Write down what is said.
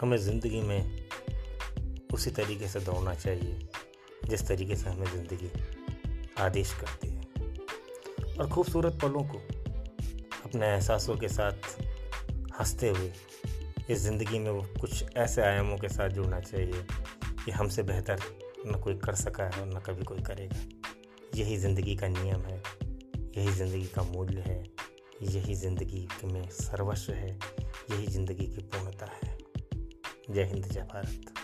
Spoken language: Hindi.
हमें ज़िंदगी में उसी तरीके से दौड़ना चाहिए, जिस तरीके से हमें ज़िंदगी आदेश करती है। और खूबसूरत पलों को अपने एहसासों के साथ हँसते हुए इस ज़िंदगी में वो कुछ ऐसे आयामों के साथ जुड़ना चाहिए कि हमसे बेहतर न कोई कर सका है न कभी कोई करेगा। यही ज़िंदगी का नियम है, यही ज़िंदगी का मूल्य है, यही ज़िंदगी में सर्वस्व है, यही ज़िंदगी की पूर्णता जय हिंद जय भारत।